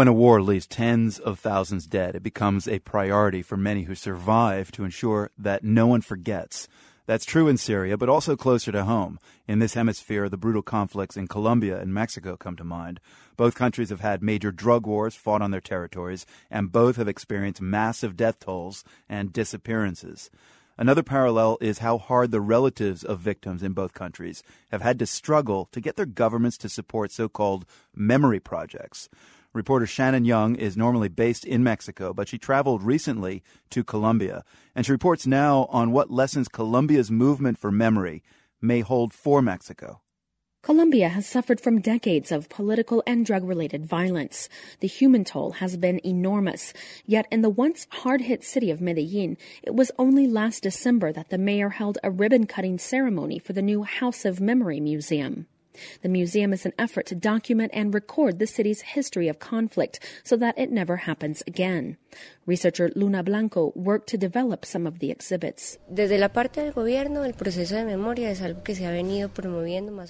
When a war leaves tens of thousands dead, it becomes a priority for many who survive to ensure that no one forgets. That's true in Syria, but also closer to home. In this hemisphere, the brutal conflicts in Colombia and Mexico come to mind. Both countries have had major drug wars fought on their territories, and both have experienced massive death tolls and disappearances. Another parallel is how hard the relatives of victims in both countries have had to struggle to get their governments to support so called memory projects. Reporter Shannon Young is normally based in Mexico, but she traveled recently to Colombia, and she reports now on what lessons Colombia's movement for memory may hold for Mexico. Colombia has suffered from decades of political and drug related violence. The human toll has been enormous. Yet in the once hard hit city of Medellin, it was only last December that the mayor held a ribbon cutting ceremony for the new House of Memory Museum. The museum is an effort to document and record the city's history of conflict so that it never happens again. Researcher Luna Blanco worked to develop some of the exhibits.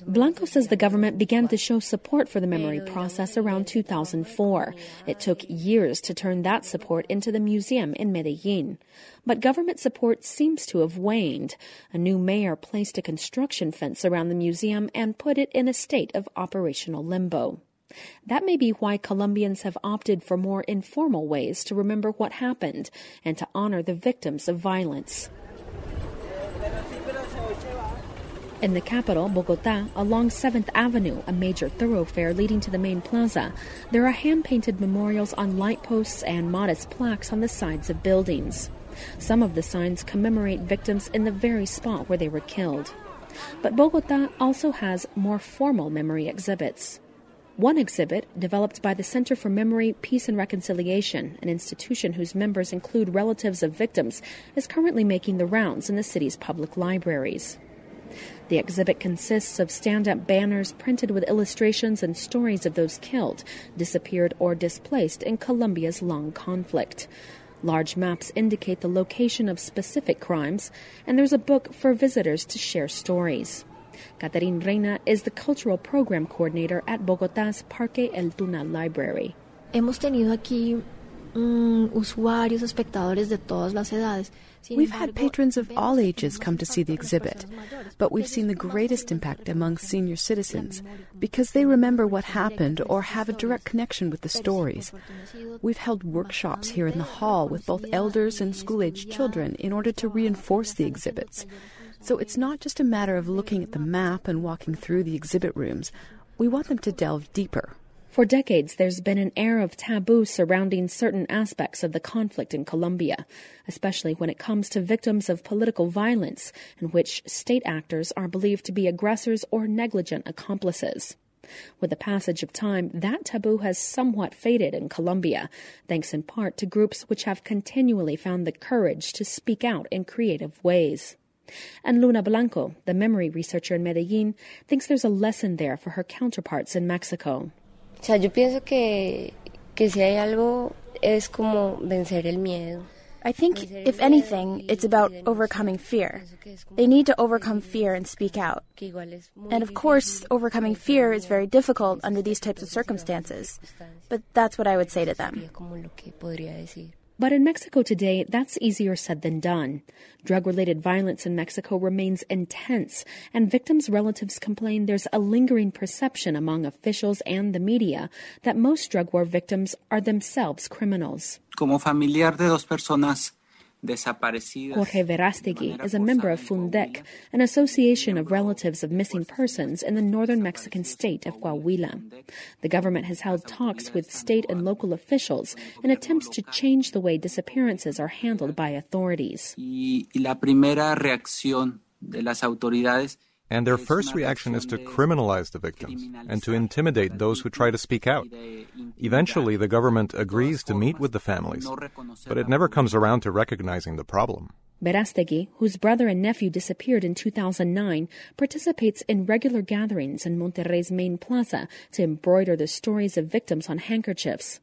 Blanco says the government began to show support for the memory process around 2004. It took years to turn that support into the museum in Medellin. But government support seems to have waned. A new mayor placed a construction fence around the museum and put it in a state of operational limbo. That may be why Colombians have opted for more informal ways to remember what happened and to honor the victims of violence. In the capital, Bogota, along 7th Avenue, a major thoroughfare leading to the main plaza, there are hand painted memorials on light posts and modest plaques on the sides of buildings. Some of the signs commemorate victims in the very spot where they were killed. But Bogota also has more formal memory exhibits. One exhibit, developed by the Center for Memory, Peace and Reconciliation, an institution whose members include relatives of victims, is currently making the rounds in the city's public libraries. The exhibit consists of stand up banners printed with illustrations and stories of those killed, disappeared, or displaced in Colombia's long conflict. Large maps indicate the location of specific crimes, and there's a book for visitors to share stories. Catherine Reina is the cultural program coordinator at Bogotá's Parque El Tunal Library. Hemos tenido aquí mm, usuarios, espectadores de todas las edades. We've had patrons of all ages come to see the exhibit, but we've seen the greatest impact among senior citizens because they remember what happened or have a direct connection with the stories. We've held workshops here in the hall with both elders and school aged children in order to reinforce the exhibits. So it's not just a matter of looking at the map and walking through the exhibit rooms. We want them to delve deeper. For decades, there's been an air of taboo surrounding certain aspects of the conflict in Colombia, especially when it comes to victims of political violence, in which state actors are believed to be aggressors or negligent accomplices. With the passage of time, that taboo has somewhat faded in Colombia, thanks in part to groups which have continually found the courage to speak out in creative ways. And Luna Blanco, the memory researcher in Medellin, thinks there's a lesson there for her counterparts in Mexico. O sea, yo pienso que, que si hay algo es como vencer el miedo. I think, if anything, it's about overcoming fear. They need to overcome fear and speak out. And of course, overcoming fear is very difficult under these types of circumstances. But that's what I would say to them. But in Mexico today, that's easier said than done. Drug related violence in Mexico remains intense, and victims' relatives complain there's a lingering perception among officials and the media that most drug war victims are themselves criminals. Como familiar de dos personas Jorge Verastegui is a member of FUNDEC, an association of relatives of missing persons in the northern Mexican state of Coahuila. The government has held talks with state and local officials in attempts to change the way disappearances are handled by authorities. Y la primera reacción de las autoridades and their first reaction is to criminalize the victims and to intimidate those who try to speak out. Eventually, the government agrees to meet with the families, but it never comes around to recognizing the problem. Verastegui, whose brother and nephew disappeared in 2009, participates in regular gatherings in Monterrey's main plaza to embroider the stories of victims on handkerchiefs.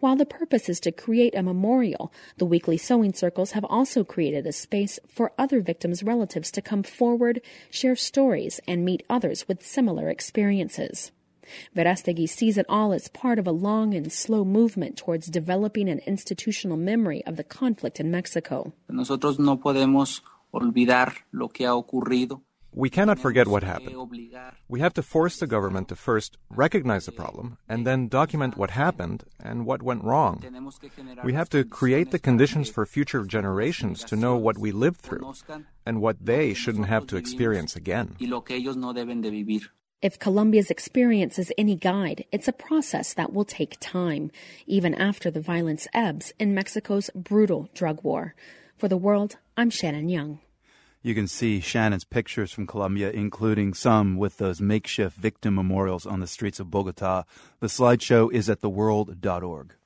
While the purpose is to create a memorial, the weekly sewing circles have also created a space for other victims' relatives to come forward, share stories, and meet others with similar experiences. Verastegui sees it all as part of a long and slow movement towards developing an institutional memory of the conflict in Mexico. Nosotros no podemos olvidar lo que ha ocurrido. We cannot forget what happened. We have to force the government to first recognize the problem and then document what happened and what went wrong. We have to create the conditions for future generations to know what we lived through and what they shouldn't have to experience again. If Colombia's experience is any guide, it's a process that will take time, even after the violence ebbs in Mexico's brutal drug war. For the world, I'm Shannon Young. You can see Shannon's pictures from Colombia, including some with those makeshift victim memorials on the streets of Bogota. The slideshow is at theworld.org.